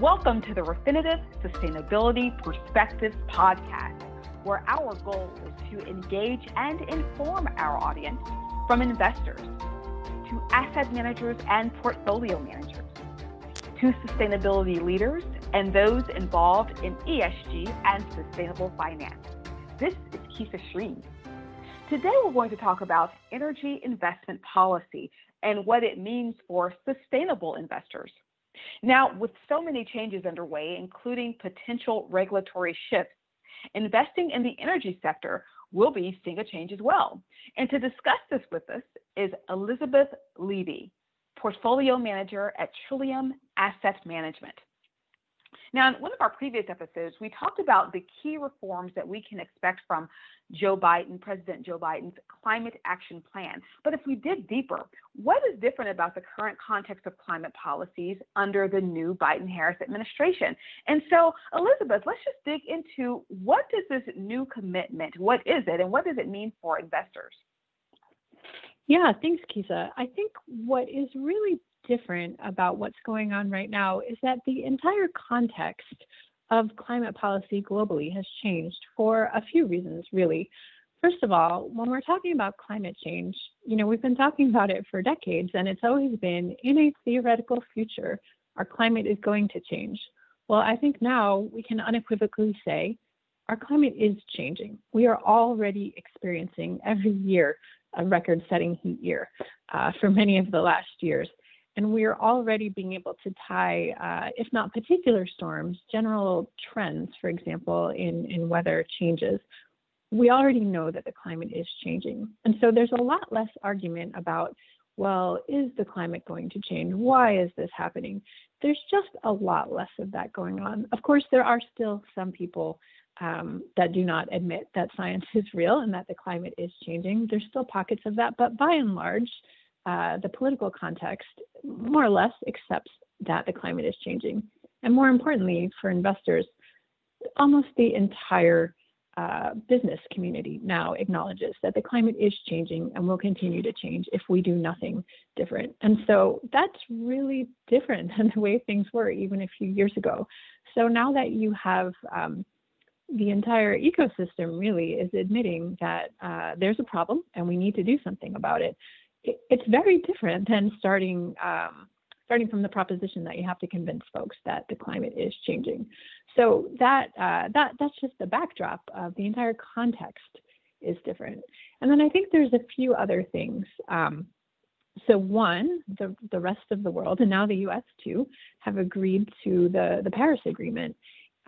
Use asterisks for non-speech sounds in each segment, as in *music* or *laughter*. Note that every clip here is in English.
Welcome to the Refinitiv Sustainability Perspectives podcast, where our goal is to engage and inform our audience from investors to asset managers and portfolio managers to sustainability leaders and those involved in ESG and sustainable finance. This is Kisa Shreen. Today we're going to talk about energy investment policy and what it means for sustainable investors. Now, with so many changes underway, including potential regulatory shifts, investing in the energy sector will be seeing a change as well. And to discuss this with us is Elizabeth Levy, Portfolio Manager at Trillium Asset Management. Now, in one of our previous episodes, we talked about the key reforms that we can expect from Joe Biden, President Joe Biden's climate action plan. But if we dig deeper, what is different about the current context of climate policies under the new Biden Harris administration? And so, Elizabeth, let's just dig into what does this new commitment, what is it, and what does it mean for investors? Yeah, thanks, Kisa. I think what is really different about what's going on right now is that the entire context of climate policy globally has changed for a few reasons, really. First of all, when we're talking about climate change, you know, we've been talking about it for decades, and it's always been in a theoretical future, our climate is going to change. Well, I think now we can unequivocally say our climate is changing. We are already experiencing every year a record setting heat year uh, for many of the last years. And we are already being able to tie, uh, if not particular storms, general trends, for example, in, in weather changes. We already know that the climate is changing. And so there's a lot less argument about, well, is the climate going to change? Why is this happening? There's just a lot less of that going on. Of course, there are still some people um, that do not admit that science *laughs* is real and that the climate is changing. There's still pockets of that, but by and large, uh, the political context more or less accepts that the climate is changing. And more importantly, for investors, almost the entire uh, business community now acknowledges that the climate is changing and will continue to change if we do nothing different. And so that's really different *laughs* than the way things were even a few years ago. So now that you have um, the entire ecosystem really is admitting that uh, there's a problem and we need to do something about it it's very different than starting um, starting from the proposition that you have to convince folks that the climate is changing. So that uh, that that's just the backdrop of the entire context is different. And then I think there's a few other things. Um, so one, the the rest of the world and now the U.S. too have agreed to the the Paris Agreement.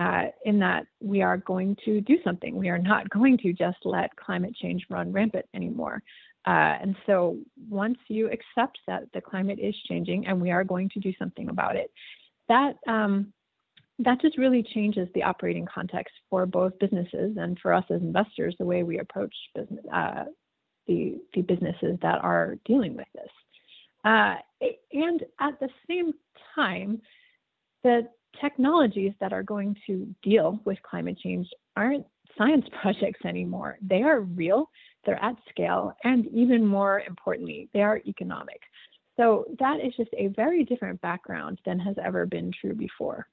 Uh, in that we are going to do something. We are not *laughs* going to just let climate change run rampant anymore. Uh, and so once you accept that the climate is changing and we are going to do something about it, that um, that just really changes the operating context for both businesses and for us as investors, the way we approach business, uh, the the businesses that are dealing with this. Uh, and at the same time, the technologies that are going to deal with climate change aren't science *laughs* projects anymore. They are real they're at scale, and even more importantly, they are economic. So that is just a very different background than has ever been true before.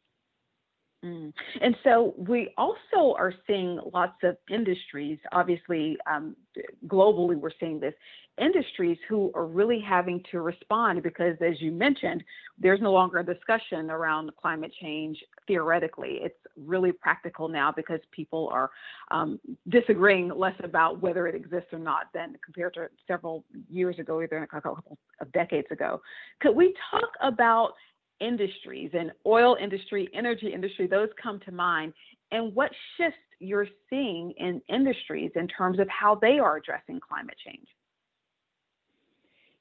Mm. And so we also are seeing lots of industries, obviously, um, globally, we're seeing this industries who are really having to respond because, as you mentioned, there's no longer a discussion around climate change theoretically. It's really practical now because people are um, disagreeing less about whether it exists or not than compared to several years ago, even a couple of decades ago. Could we talk about industries and oil industry, energy industry, those come to mind, and what shifts you're seeing in industries in terms of how they are addressing climate change?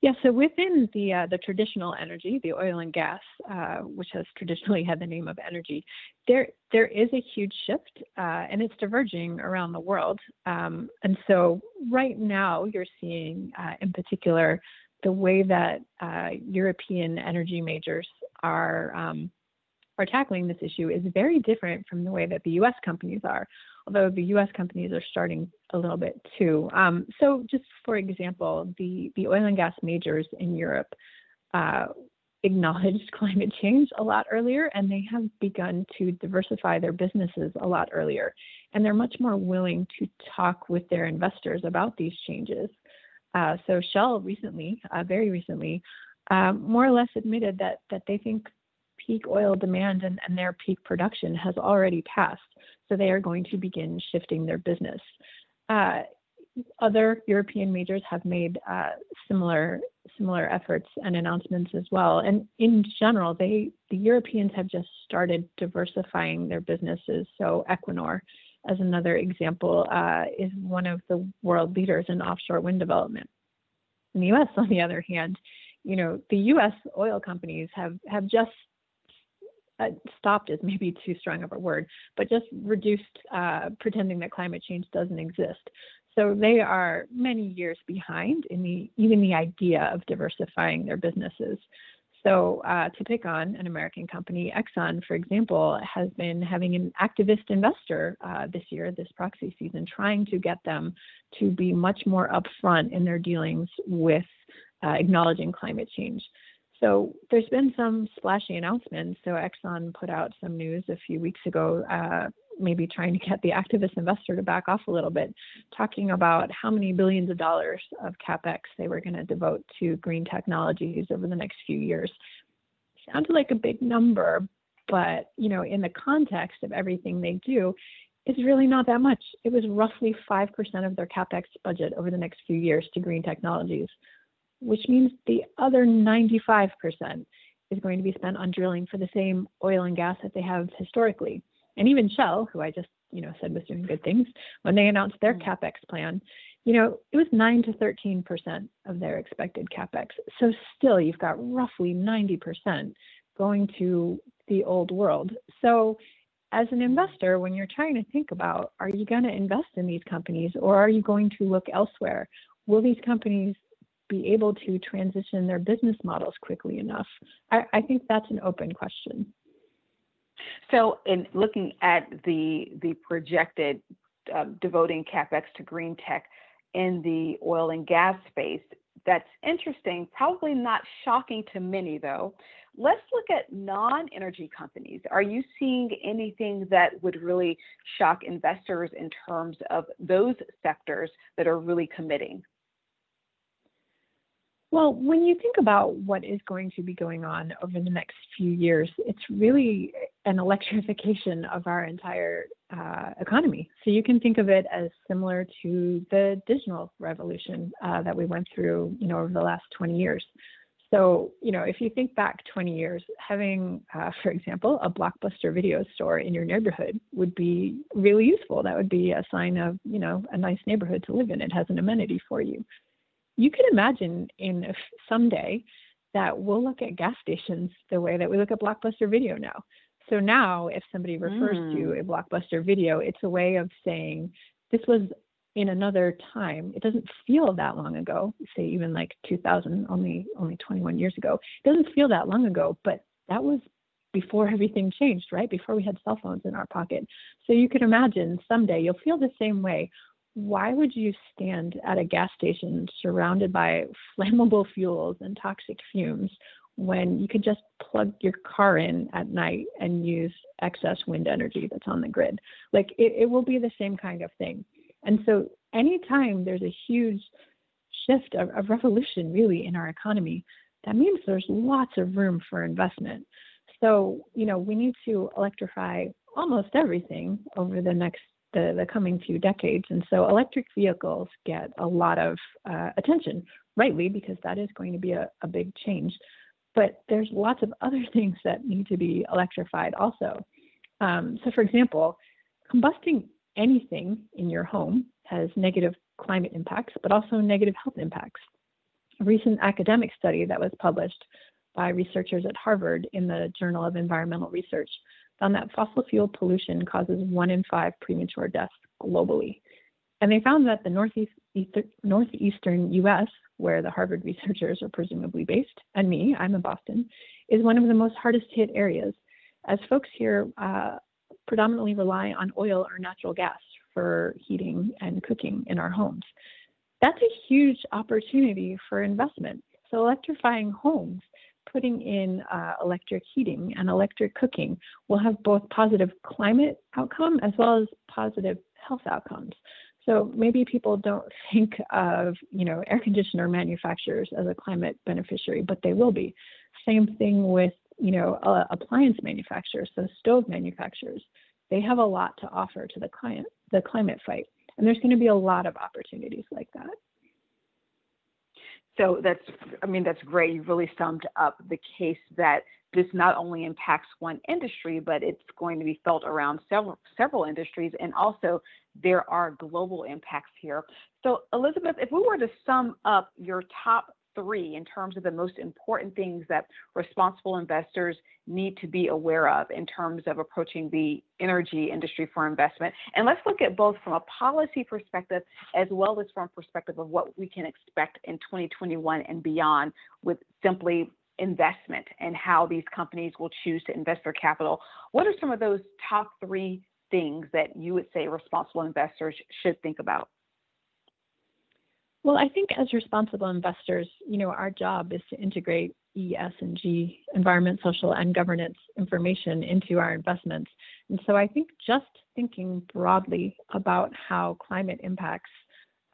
Yeah, so within the uh, the traditional energy, the oil and gas, uh, which has traditionally had the name of energy, there there is a huge shift, uh, and it's diverging around the world. Um, and so right now, you're seeing, uh, in particular, the way that uh, European energy majors are um, are tackling this issue is very different from the way that the U.S. companies are, although the U.S. companies are starting a little bit too. Um, so, just for example, the the oil and gas majors in Europe, uh, acknowledged *laughs* climate change a lot earlier and they have begun to diversify their businesses a lot earlier. And they're much more willing to talk with their investors about these changes. Uh, so Shell recently, uh, very recently, um, more or less admitted that that they think peak oil demand and, and their peak production has already passed. So they are going to begin shifting their business. Uh, other European majors have made uh, similar similar efforts and announcements as well. And in general, they the Europeans have just started diversifying their businesses. So Equinor, as another example, uh, is one of the world leaders in offshore wind development. In the U.S., *laughs* on the other hand, you know the U.S. oil companies have have just uh, stopped is maybe too strong of a word, but just reduced uh, pretending that climate change doesn't exist. So they are many years behind in the even the idea of diversifying their businesses. So uh, to pick on an American company, Exxon, for example, has been having an activist investor uh, this year, this proxy season, trying to get them to be much more upfront in their dealings with uh, acknowledging climate change. So there's been some splashy announcements. So Exxon put out some news a few weeks ago, uh, maybe trying to get the activist investor to back off a little bit, talking about how many billions of dollars of capex they were going to devote to green technologies over the next few years. Sounded like a big number, but you know, in the context of everything they do, it's really not that much. It was roughly 5% of their capex budget over the next few years to green technologies which means the other 95% is going to be spent on drilling for the same oil and gas that they have historically. And even Shell, who I just you know said was doing good things, when they announced their mm. capex plan, you know it was nine to 13 percent of their expected capex. So still, you've got roughly 90 percent going to the old world. So as an investor, when you're trying to think about are you going to invest in these companies or are you going to look elsewhere? Will these companies be able to transition their business models quickly enough? I, I think that's an open question. So, in looking at the the projected uh, devoting capex to green tech in the oil and gas space, that's interesting. Probably not shocking to many, though. Let's look at non-energy companies. Are you seeing anything that would really shock investors in terms of those sectors that are really committing? Well, when you think about what is going to be going on over the next few years, it's really an electrification of our entire uh, economy. So you can think of it as similar to the digital revolution uh, that we went through, you know, over the last 20 years. So, you know, if you think back 20 years, having, uh, for example, a blockbuster video store in your neighborhood would be really useful. That would be a sign of, you know, a nice neighborhood to live in. It has an amenity for you you can imagine in someday that we'll look at gas stations the way that we look at Blockbuster Video now. So now, if somebody refers mm. to a Blockbuster Video, it's a way of saying this was in another time. It doesn't feel that long ago. Say even like 2000, only only 21 years ago. It doesn't feel that long ago, but that was before everything changed, right? Before we had cell phones in our pocket. So you can imagine someday you'll feel the same way why would you stand at a gas station surrounded by *laughs* flammable fuels and toxic fumes when you could just plug your car in at night and use excess wind energy that's on the grid? Like it, it will be the same kind of thing. And so anytime there's a huge shift of, of revolution really in our economy, that means there's lots of room for investment. So, you know, we need to electrify almost everything over the next the, the coming few decades. And so electric vehicles get a lot of uh, attention, rightly, because that is going to be a, a big change. But there's lots of other *laughs* things that need to be electrified also. Um, so, for example, combusting anything in your home has negative climate impacts, but also negative health impacts. A recent academic study that was published by researchers at Harvard in the Journal of Environmental Research found that fossil fuel pollution causes one in five premature deaths globally. And they found that the northeast, northeastern US, where the Harvard researchers are presumably based, and me, I'm in Boston, is one of the most hardest hit areas, as folks here uh, predominantly rely on oil or natural gas for heating and cooking in our homes. That's a huge opportunity for investment. So electrifying homes putting in uh, electric heating and electric cooking will have both positive climate outcome as well as positive health outcomes. So maybe people don't *laughs* think of, you know, air conditioner manufacturers as a climate beneficiary, but they will be. Same thing with, you know, uh, appliance manufacturers, so stove manufacturers. They have a lot to offer to the client, the climate fight. And there's going to be a lot of opportunities like that. So that's, I mean, that's great. You really summed up the case that this not only impacts one industry, but it's going to be felt around several several industries, and also there are global impacts here. So, Elizabeth, if we were to sum up your top three in terms of the most important things that responsible investors need to be aware of in terms of approaching the energy industry for investment. And let's look at both from a policy perspective as well as from perspective of what we can expect in 2021 and beyond with simply investment and how these companies will choose to invest their capital. What are some of those top three things that you would say responsible investors should think about? Well, I think as responsible investors, you know, our job is to integrate E, S, and G, environment, social, and governance information into our investments. And so I think just thinking broadly about how climate impacts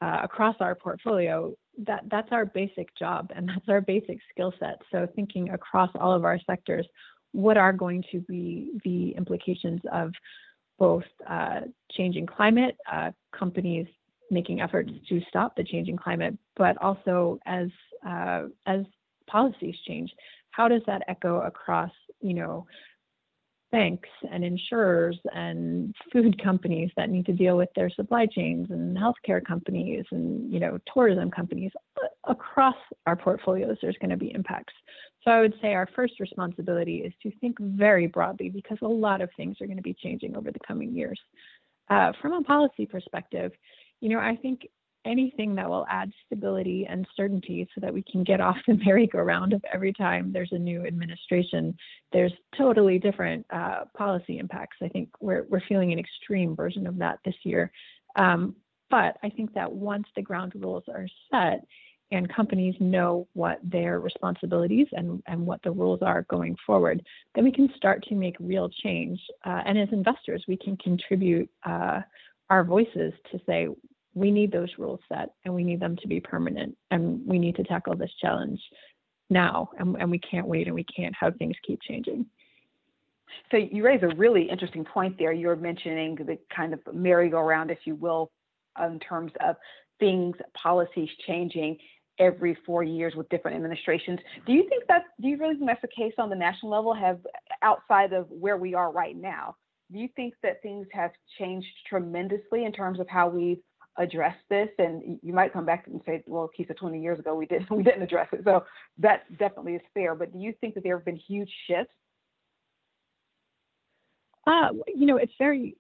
uh, across our portfolio, that, that's our basic job and that's our basic skill set. So thinking across all of our sectors, what are going to be the implications of both uh, changing climate, uh, companies making efforts to stop the changing climate, but also as uh, as policies change, how does that echo across you know banks and insurers and food companies that need to deal with their supply chains and healthcare companies and you know tourism companies? Across our portfolios there's going to be impacts. So i would say our first responsibility is to think very broadly because a lot of things are going to be changing over the coming years. Uh, from a policy perspective you know, I think anything that will add stability and certainty so that we can get off the *laughs* merry-go-round of every time there's a new administration, there's totally different uh, policy impacts. I think we're, we're feeling an extreme version of that this year. Um, but I think that once the ground rules are set and companies know what their responsibilities and, and what the rules are going forward, then we can start to make real change. Uh, and as investors, we can contribute uh, our voices to say we need those rules set and we need them to be permanent and we need to tackle this challenge now and, and we can't wait and we can't have things keep changing. So you raise a really interesting point there. You're mentioning the kind of merry-go-round if you will in terms of things policies changing every four years with different administrations. Do you think that do you really think that's the case on the national level? Have outside of where we are right now do you think that things have changed tremendously in terms of how we've addressed this? And you might come back and say well Kisa 20 years ago we didn't *laughs* we didn't address it. So that definitely is fair but do you think that there have been huge shifts? Uh, you know it's very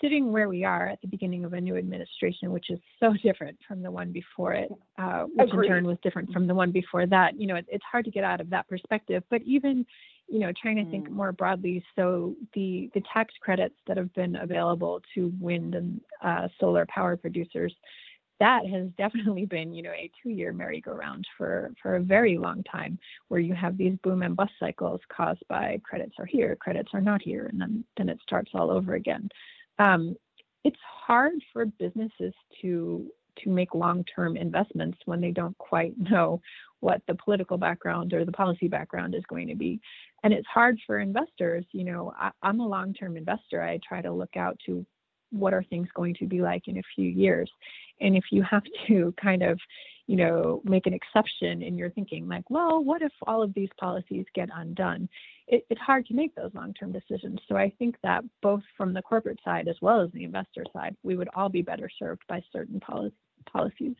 sitting where we are at the beginning of a new administration which is so different from the one before it uh, which Agreed. in turn was different from the one before that you know it, it's hard to get out of that perspective but even you know, trying to think mm. more broadly. So the the tax credits that have been available to wind and uh, solar power producers, that has definitely been, you know, a two-year merry-go-round for for a very long time, where you have these boom and bust cycles caused by credits are here, credits are not here, and then then it starts all over again. Um, it's hard for businesses to to make long-term investments when they don't quite *laughs* know what the political background or the policy background is going to be. And it's hard for investors you know I, i'm a long-term investor. I try to look out to what are things going to be like in a few years? And if you have *laughs* to kind of you know make an exception in your thinking like well what if all of these policies get undone? It, it's hard to make those long-term decisions. So i think that both from the corporate side as well as the investor side we would all be better served by certain policy, policies.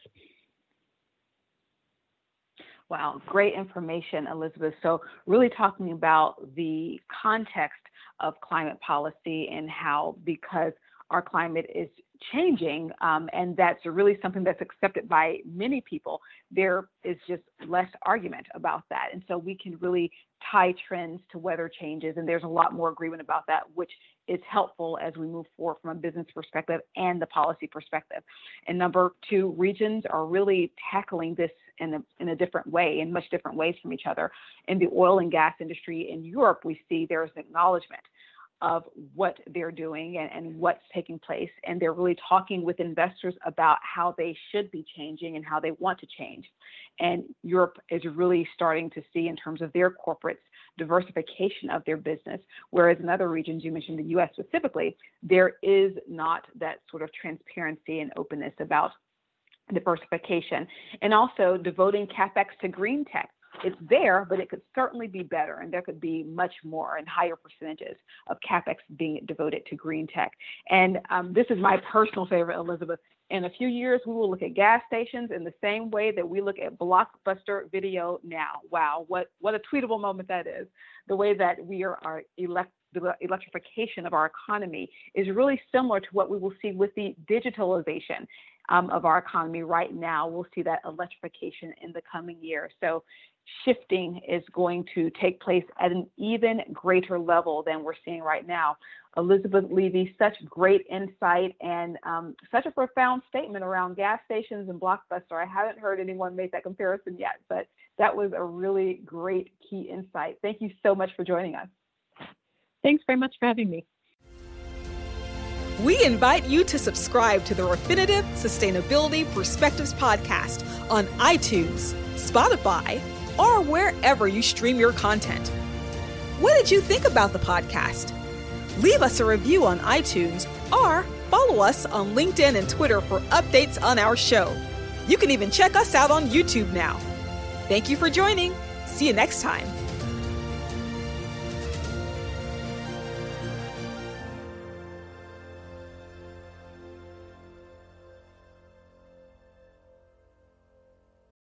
Wow, great information, Elizabeth. So, really talking about the context of climate policy and how, because our climate is changing, um, and that's really something that's accepted by many people, there is just less argument about that. And so, we can really tie trends to weather changes, and there's a lot more agreement about that, which is helpful as we move forward from a business perspective and the policy perspective. And number two, regions are really tackling this in a, in a different way, in much different ways from each other. In the oil and gas industry in Europe, we see there's an acknowledgement of what they're doing and, and, what's taking place. And they're really talking with investors about how they should be changing and how they want to change. And Europe is really starting to see, in terms of their corporates, diversification of their business. Whereas in other regions, you mentioned the US specifically, there is not that sort of transparency and openness about diversification and also devoting capex to green tech it's there, but it could certainly be better, and there could be much more and higher percentages of capex being devoted to green tech. And um, this is my personal favorite, Elizabeth. In a few years, we will look at gas stations in the same way that we look at blockbuster video now. Wow, what what a tweetable moment that is! The way that we are, are elect the electrification of our economy is really similar to what we will see with the digitalization um, of our economy right now. We'll see that electrification in the coming year. So shifting is going to take place at an even greater level than we're seeing right now. Elizabeth Levy, such great insight and um, such a profound statement around gas stations and Blockbuster. I haven't heard anyone make that comparison yet, but that was a really great key insight. Thank you so much for joining us. Thanks very much for having me. We invite you to subscribe to the Refinitiv Sustainability Perspectives podcast on iTunes, Spotify, or wherever you stream your content. What did you think about the podcast? Leave us a review on iTunes or follow us on LinkedIn and Twitter for updates on our show. You can even check us out on YouTube now. Thank you for joining. See you next time.